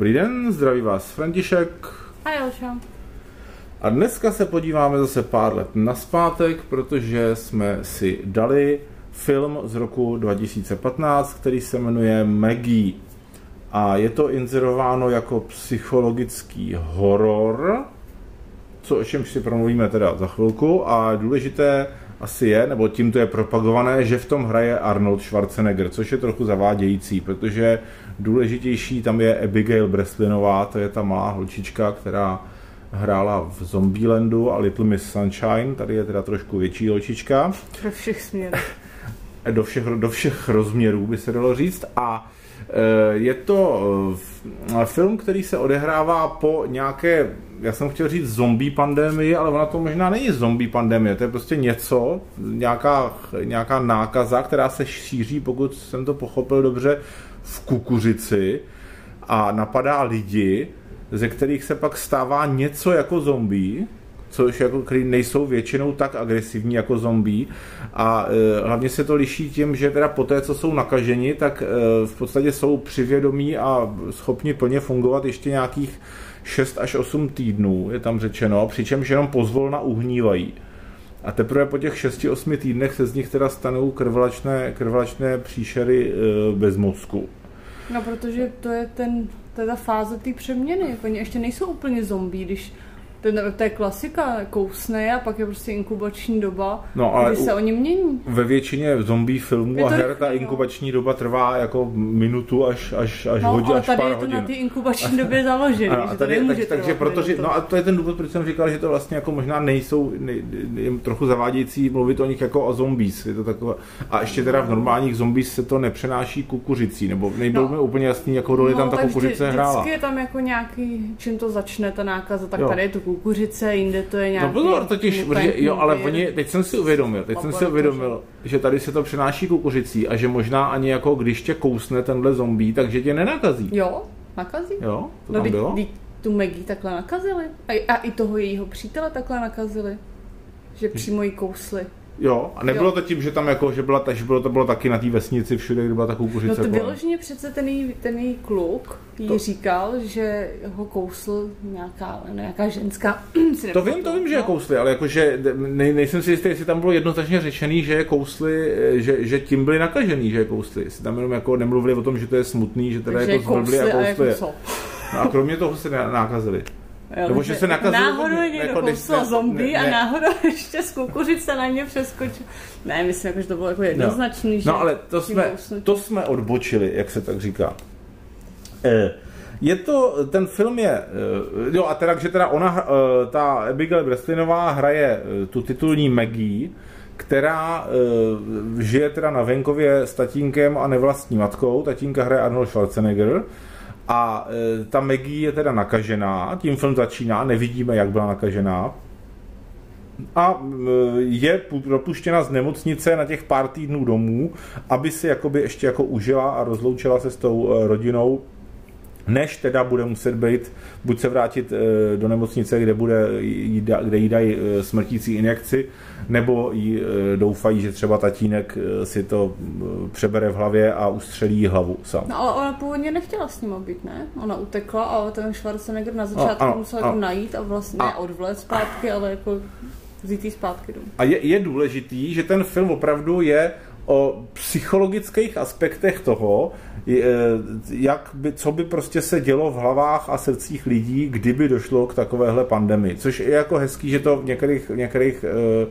dobrý den, zdraví vás František. A Jelša. A dneska se podíváme zase pár let naspátek, protože jsme si dali film z roku 2015, který se jmenuje Maggie. A je to inzerováno jako psychologický horor, co o čem si promluvíme teda za chvilku. A důležité asi je, nebo tím to je propagované, že v tom hraje Arnold Schwarzenegger, což je trochu zavádějící, protože důležitější tam je Abigail Breslinová, to je ta malá holčička, která hrála v Zombielandu a Little Miss Sunshine, tady je teda trošku větší holčička. Do všech směrů. Do všech, do všech rozměrů by se dalo říct a je to e, film, který se odehrává po nějaké, já jsem chtěl říct zombie pandemii, ale ona to možná není zombie pandemie, to je prostě něco, nějaká, nějaká nákaza, která se šíří, pokud jsem to pochopil dobře, v kukuřici a napadá lidi, ze kterých se pak stává něco jako zombie, což jako, který nejsou většinou tak agresivní jako zombie a e, hlavně se to liší tím, že teda po té, co jsou nakaženi, tak e, v podstatě jsou přivědomí a schopni plně fungovat ještě nějakých 6 až 8 týdnů, je tam řečeno, přičemž jenom pozvolna uhnívají. A teprve po těch 6-8 týdnech se z nich teda stanou krvlačné, krvlačné příšery e, bez mozku. No, protože to je, ten, to je ta fáze té přeměny. Oni ještě nejsou úplně zombie, když ten, to je klasika, kousne a pak je prostě inkubační doba, no, ale kdy se oni mění. Ve většině zombie filmů a her ta inkubační doba trvá jako minutu až, až, až no, hodin, až tady pár je to hodin. na ty inkubační době založené, že tady, tak, takže protože, no a to je ten důvod, proč jsem říkal, že to vlastně jako možná nejsou, ne, je trochu zavádějící mluvit o nich jako o zombies, je to takové, a ještě teda v normálních zombies se to nepřenáší kukuřicí, nebo nebylo no, mi úplně jasný, jakou roli no, tam ta kukuřice vždy, hrála. Vždycky je tam jako nějaký, čím to začne ta nákaza, tak jo. tady je to kukuřice, jinde to je nějaký... No pozor, totiž, protože, jo, ale oni, teď jsem si uvědomil, teď jsem si uvědomil, že tady se to přenáší kukuřicí a že možná ani jako když tě kousne tenhle zombie, takže tě nenakazí. Jo, nakazí. Jo, to no, tam bylo? Dí, tu Maggie takhle nakazili. A, a i toho jejího přítele takhle nakazili. Že přímo jí kousli. Jo, a nebylo jo. to tím, že tam jako, že, byla, že bylo to bylo taky na té vesnici všude, kde byla ta kukuřice. No to vyloženě přece ten její, ten její kluk jí to... říkal, že ho kousl nějaká, nějaká ženská. to vím, to vím, že je kousli, ale jakože ne, nejsem si jistý, jestli tam bylo jednoznačně řečený, že je kousli, že, že tím byli nakažený, že je kousli. Jestli tam jenom jako nemluvili o tom, že to je smutný, že teda Takže jako zblbli a kousli. A jako no a kromě toho se nakazili. Jo, Nebo že se nakazil náhodou někdo jako kousl zombie a náhodou ještě z kukuřice na ně přeskočil. Ne, myslím, jako, že to bylo jako jednoznačný. No, že no ale to jsme, to jsme odbočili, jak se tak říká. E, je to, ten film je, e, jo a teda, že teda ona, e, ta Abigail Breslinová hraje tu titulní Maggie, která žije teda na venkově s tatínkem a nevlastní matkou. Tatínka hraje Arnold Schwarzenegger a e, ta Maggie je teda nakažená, tím film začíná, nevidíme, jak byla nakažená. A e, je propuštěna z nemocnice na těch pár týdnů domů, aby si jakoby ještě jako užila a rozloučila se s tou e, rodinou než teda bude muset být, buď se vrátit e, do nemocnice, kde, bude, kde jí dají e, smrtící injekci, nebo jí e, doufají, že třeba tatínek si to přebere v hlavě a ustřelí hlavu sám. No ale ona původně nechtěla s ním být, ne? Ona utekla a ten Schwarzenegger na začátku a, musel jako najít a vlastně a, odvlet zpátky, ale jako vzít zpátky domů. A je, je důležitý, že ten film opravdu je o psychologických aspektech toho, jak by, co by prostě se dělo v hlavách a srdcích lidí, kdyby došlo k takovéhle pandemii. Což je jako hezký, že to v některých, některých Eh,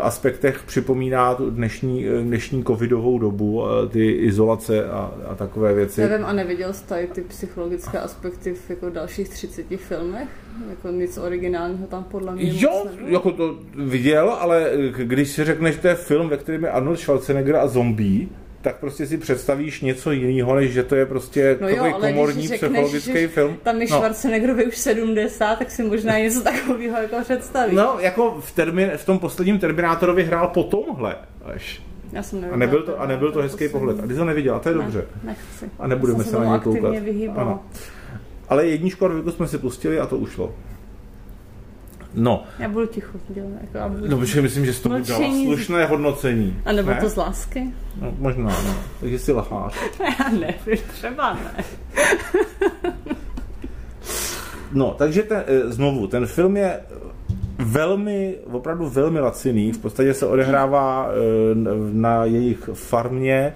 aspektech připomíná tu dnešní, eh, dnešní covidovou dobu, eh, ty izolace a, a takové věci. Nevím, a neviděl jsi tady ty psychologické aspekty v jako dalších 30 filmech? Jako nic originálního tam podle mě Jo, jako to viděl, ale když si řekneš, že to je film, ve kterém je Arnold Schwarzenegger a zombie, tak prostě si představíš něco jiného, než že to je prostě no takový jo, komorní řekneš, psychologický že film. Tam je no. Schwarzeneggerovi už 70, tak si možná něco takového jako představíš. No, jako v, termin, v tom posledním Terminátorovi hrál po tomhle až. Já jsem a nebyl to, a nebyl to hezký pohled. A ty to neviděla, to je ne, dobře. Nechci. A nebudeme se na něj koukat. Ano. Ale jedničku a dvojku jsme si pustili a to ušlo. No. Já budu ticho. Dělat, jako, budu... No, protože myslím, že jsi tomu dala slušné hodnocení. A nebo ne? to z lásky? No, možná, no. Takže si lacháš. Já ne, třeba ne. no, takže ten, eh, znovu, ten film je velmi, opravdu velmi laciný. V podstatě se odehrává eh, na jejich farmě.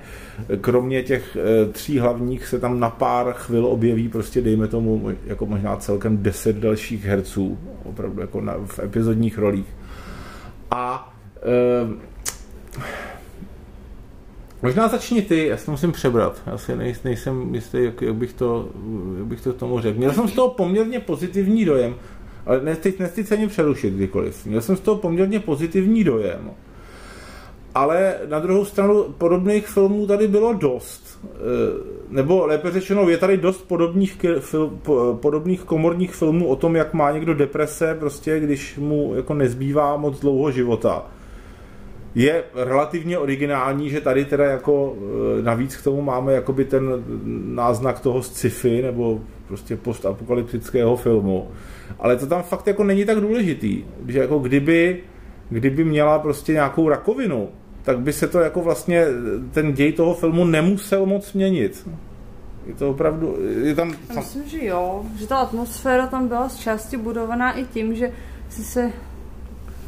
Kromě těch eh, tří hlavních se tam na pár chvil objeví prostě dejme tomu jako možná celkem deset dalších herců. Opravdu jako na, v epizodních rolích. A eh, Možná začni ty, já se musím přebrat. Já si nej, nejsem jistý, jak, jak, bych to, jak bych to tomu řekl. Měl jsem z toho poměrně pozitivní dojem. Ale nechci, nechci se ani přerušit kdykoliv. Měl jsem z toho poměrně pozitivní dojem. Ale na druhou stranu podobných filmů tady bylo dost. E, nebo lépe řečeno, je tady dost podobných, fil, podobných komorních filmů o tom, jak má někdo deprese, prostě když mu jako nezbývá moc dlouho života. Je relativně originální, že tady teda jako e, navíc k tomu máme jakoby ten náznak toho sci-fi nebo prostě postapokalyptického filmu ale to tam fakt jako není tak důležitý, že jako kdyby, kdyby měla prostě nějakou rakovinu, tak by se to jako vlastně ten děj toho filmu nemusel moc měnit. Je to opravdu, je tam... Myslím, že jo, že ta atmosféra tam byla z části budovaná i tím, že si se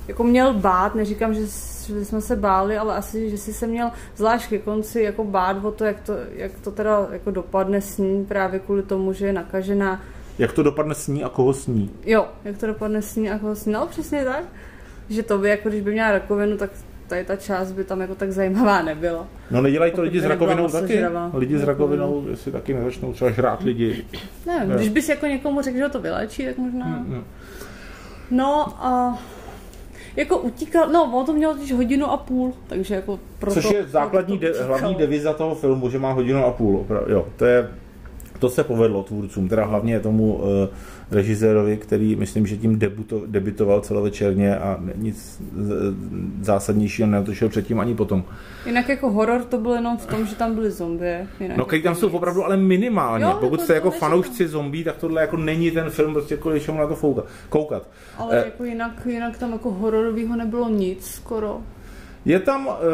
jako měl bát, neříkám, že, že jsme se báli, ale asi, že si se měl zvlášť ke konci jako bát o to, jak to, jak to teda jako dopadne s ní právě kvůli tomu, že je nakažená jak to dopadne s ní a koho sní. Jo, jak to dopadne s ní a koho sní. No přesně tak. Že to by, jako když by měla rakovinu, tak tady ta část by tam jako tak zajímavá nebyla. No nedělají to lidi s rakovinou taky. Lidi s rakovinou si taky nezačnou třeba žrát lidi. Ne, když bys jako někomu řekl, že to vylečí, tak možná. Hmm, hmm. No a jako utíkal, no on to měl totiž hodinu a půl, takže jako proto, Což je základní, de, hlavní deviza toho filmu, že má hodinu a půl, opravdu, jo, to je to se povedlo tvůrcům, teda hlavně tomu uh, režisérovi, který myslím, že tím debuto, debitoval celovečerně a nic zásadnějšího netočil předtím ani potom. Jinak jako horor to bylo jenom v tom, že tam byly zombie. Jinak no, který tam jsou opravdu ale minimálně. Jo, Pokud jste jako fanoušci zombí, tak tohle jako není ten film, prostě kvůli na to foukat, koukat. Ale eh, jako jinak, jinak tam jako hororového nebylo nic skoro. Je tam, eh,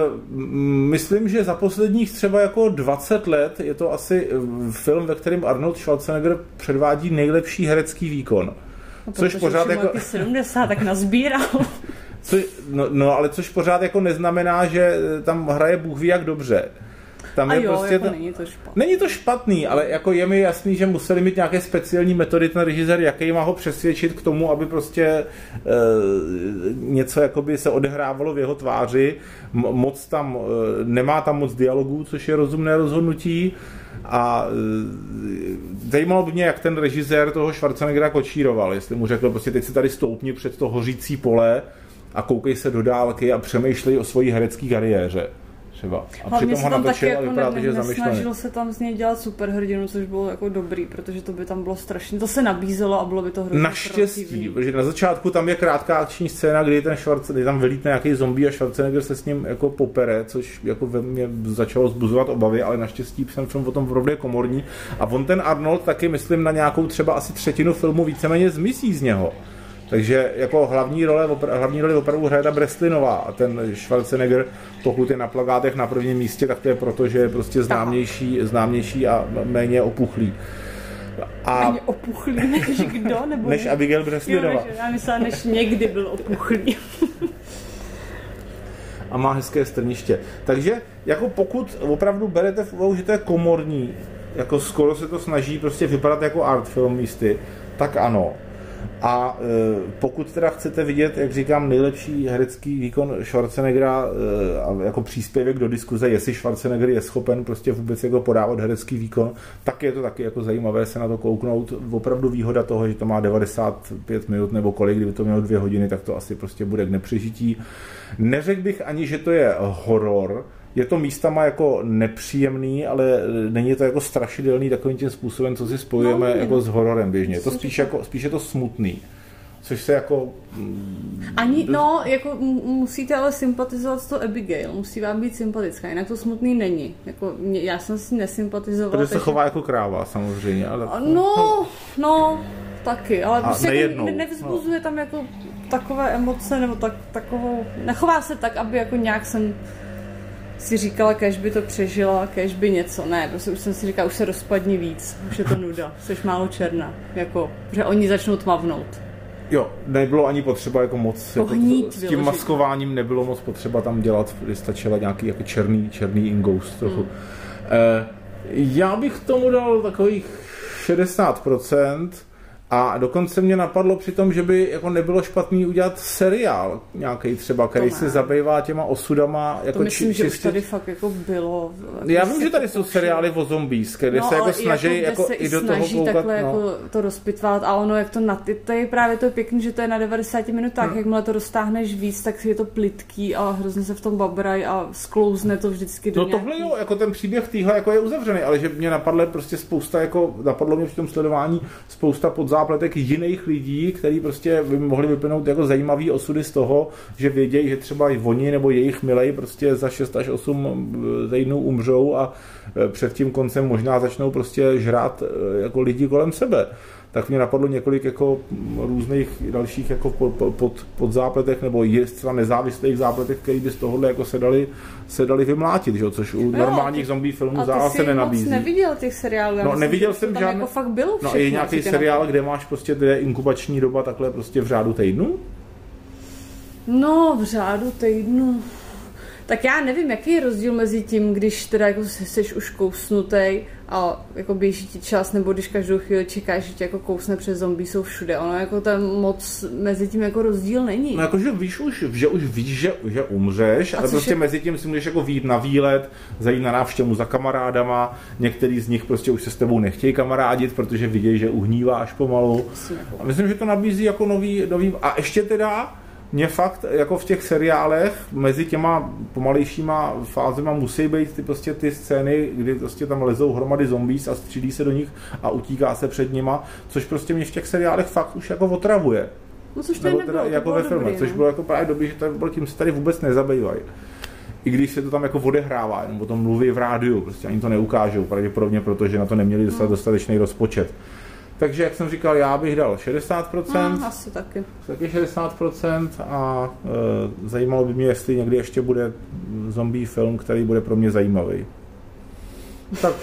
myslím, že za posledních třeba jako 20 let je to asi eh, film, ve kterém Arnold Schwarzenegger předvádí nejlepší herecký výkon. No, což pořád jako... 70, tak nazbíral. Co, no, no, ale což pořád jako neznamená, že tam hraje Bůh ví jak dobře. Tam a je jo, prostě jako ta... není to špatný. Není to špatný, ale jako je mi jasný, že museli mít nějaké speciální metody ten režisér, jaký má ho přesvědčit k tomu, aby prostě e, něco jakoby se odehrávalo v jeho tváři. M- moc tam, e, nemá tam moc dialogů, což je rozumné rozhodnutí. A e, zajímalo by mě, jak ten režisér toho Schwarzeneggera kočíroval, jestli mu řekl, prostě teď si tady stoupni před to hořící pole a koukej se do dálky a přemýšlej o svojí herecké kariéře třeba. A Hlavně přitom ho natočil jako a vypadá ne, že Snažil se tam z něj dělat superhrdinu, což bylo jako dobrý, protože to by tam bylo strašně, to se nabízelo a bylo by to hrozně Naštěstí, protože na začátku tam je krátká akční scéna, kdy ten Schwarzenegger, tam vylítne nějaký zombie a Schwarzenegger se s ním jako popere, což jako ve mně začalo zbuzovat obavy, ale naštěstí jsem film o tom opravdu komorní. A on ten Arnold taky, myslím, na nějakou třeba asi třetinu filmu víceméně zmizí z něho. Takže jako hlavní role, hlavní roli opravdu hraje ta Breslinová a ten Schwarzenegger, pokud je na plagátech na prvním místě, tak to je proto, že je prostě známější, známější a méně opuchlý. A méně opuchlý než kdo? Nebo než Abigail Breslinová. Jo, než, já myslela, než někdy byl opuchlý. a má hezké strniště. Takže jako pokud opravdu berete v úvahu, že to je komorní, jako skoro se to snaží prostě vypadat jako art film místy, tak ano. A e, pokud teda chcete vidět, jak říkám, nejlepší herecký výkon Schwarzeneggera e, jako příspěvek do diskuze, jestli Schwarzenegger je schopen prostě vůbec jako podávat herecký výkon, tak je to taky jako zajímavé se na to kouknout. Opravdu výhoda toho, že to má 95 minut nebo kolik, kdyby to mělo dvě hodiny, tak to asi prostě bude k nepřežití. Neřekl bych ani, že to je horor, je to místama jako nepříjemný, ale není to jako strašidelný takovým tím způsobem, co si spojujeme no, jako s hororem běžně. Je to spíš, jako, spíš je to smutný. Což se jako... Mm, Ani, no, jako musíte ale sympatizovat s to Abigail, musí vám být sympatická, jinak to smutný není. Jako, já jsem si nesympatizovala. Protože se chová jako kráva, samozřejmě. Ale... No, no, taky, ale prostě jako ne, nevzbuzuje no. tam jako takové emoce, nebo tak, takovou, nechová se tak, aby jako nějak jsem si říkala, kež by to přežila, kež by něco. Ne, prostě už jsem si říkala, už se rozpadni víc, už je to nuda, jsi málo černá, jako, že oni začnou tmavnout. Jo, nebylo ani potřeba jako moc, jako, s tím bylo, maskováním nebylo moc potřeba tam dělat, stačila nějaký jako černý, černý ingous trochu. Hmm. Eh, já bych tomu dal takových 60%, a dokonce mě napadlo při tom, že by jako nebylo špatný udělat seriál nějaký třeba, který se zabývá těma osudama. Jako to myslím, či, že už tady fakt jako bylo. Já vím, že tady jsou seriály o zombies, které no, se jako snaží jako, jako i do toho koukat. takhle no. jako to rozpitvat a ono jak to na ty, to je právě to pěkný, že to je na 90 minutách, hmm. jakmile to roztáhneš víc, tak je to plitký a hrozně se v tom babraj a sklouzne to vždycky do No nějaký... tohle jo, jako ten příběh týhle jako je uzavřený, ale že mě napadlo prostě spousta jako, napadlo mě při tom sledování spousta podzá zápletek jiných lidí, kteří prostě by mohli vypnout jako zajímavý osudy z toho, že vědějí, že třeba i oni nebo jejich milej prostě za 6 až 8 týdnů umřou a e, před tím koncem možná začnou prostě žrát e, jako lidi kolem sebe tak mě napadlo několik jako různých dalších jako pod, pod, pod zápletech nebo zcela nezávislých zápletech, který by z tohohle jako se dali, se dali vymlátit, že? což u no, normálních zombie filmů zase nenabízí. Moc neviděl těch seriálů. No, neviděl jsem žádný. Jako fakt bylo všechno, no, je nějaký seriál, kde máš prostě kde inkubační doba takhle prostě v řádu týdnu? No, v řádu týdnu. Tak já nevím, jaký je rozdíl mezi tím, když teda jako jsi už kousnutý a jako běží ti čas, nebo když každou chvíli čekáš, že tě jako kousne přes zombie, jsou všude. Ono jako tam moc mezi tím jako rozdíl není. No jakože víš už, že už víš, že, že umřeš, a ale prostě je... mezi tím si můžeš jako výjít na výlet, zajít na návštěvu za kamarádama, některý z nich prostě už se s tebou nechtějí kamarádit, protože vidějí, že uhníváš pomalu. A myslím, že to nabízí jako nový, nový a ještě teda mě fakt jako v těch seriálech mezi těma pomalejšíma fázema musí být ty, prostě ty scény, kdy prostě tam lezou hromady zombies a střílí se do nich a utíká se před nima, což prostě mě v těch seriálech fakt už jako otravuje. No což Nebo teda jako ve filmech, což no. bylo jako právě doby, že to, tím se tady vůbec nezabývají. I když se to tam jako odehrává, jenom o tom mluví v rádiu, prostě ani to neukážou, pravděpodobně, protože na to neměli dostat no. dostatečný rozpočet. Takže, jak jsem říkal, já bych dal 60%. No, asi taky. Taky 60% a e, zajímalo by mě, jestli někdy ještě bude zombie film, který bude pro mě zajímavý. Tak,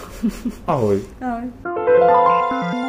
ahoj. Ahoj.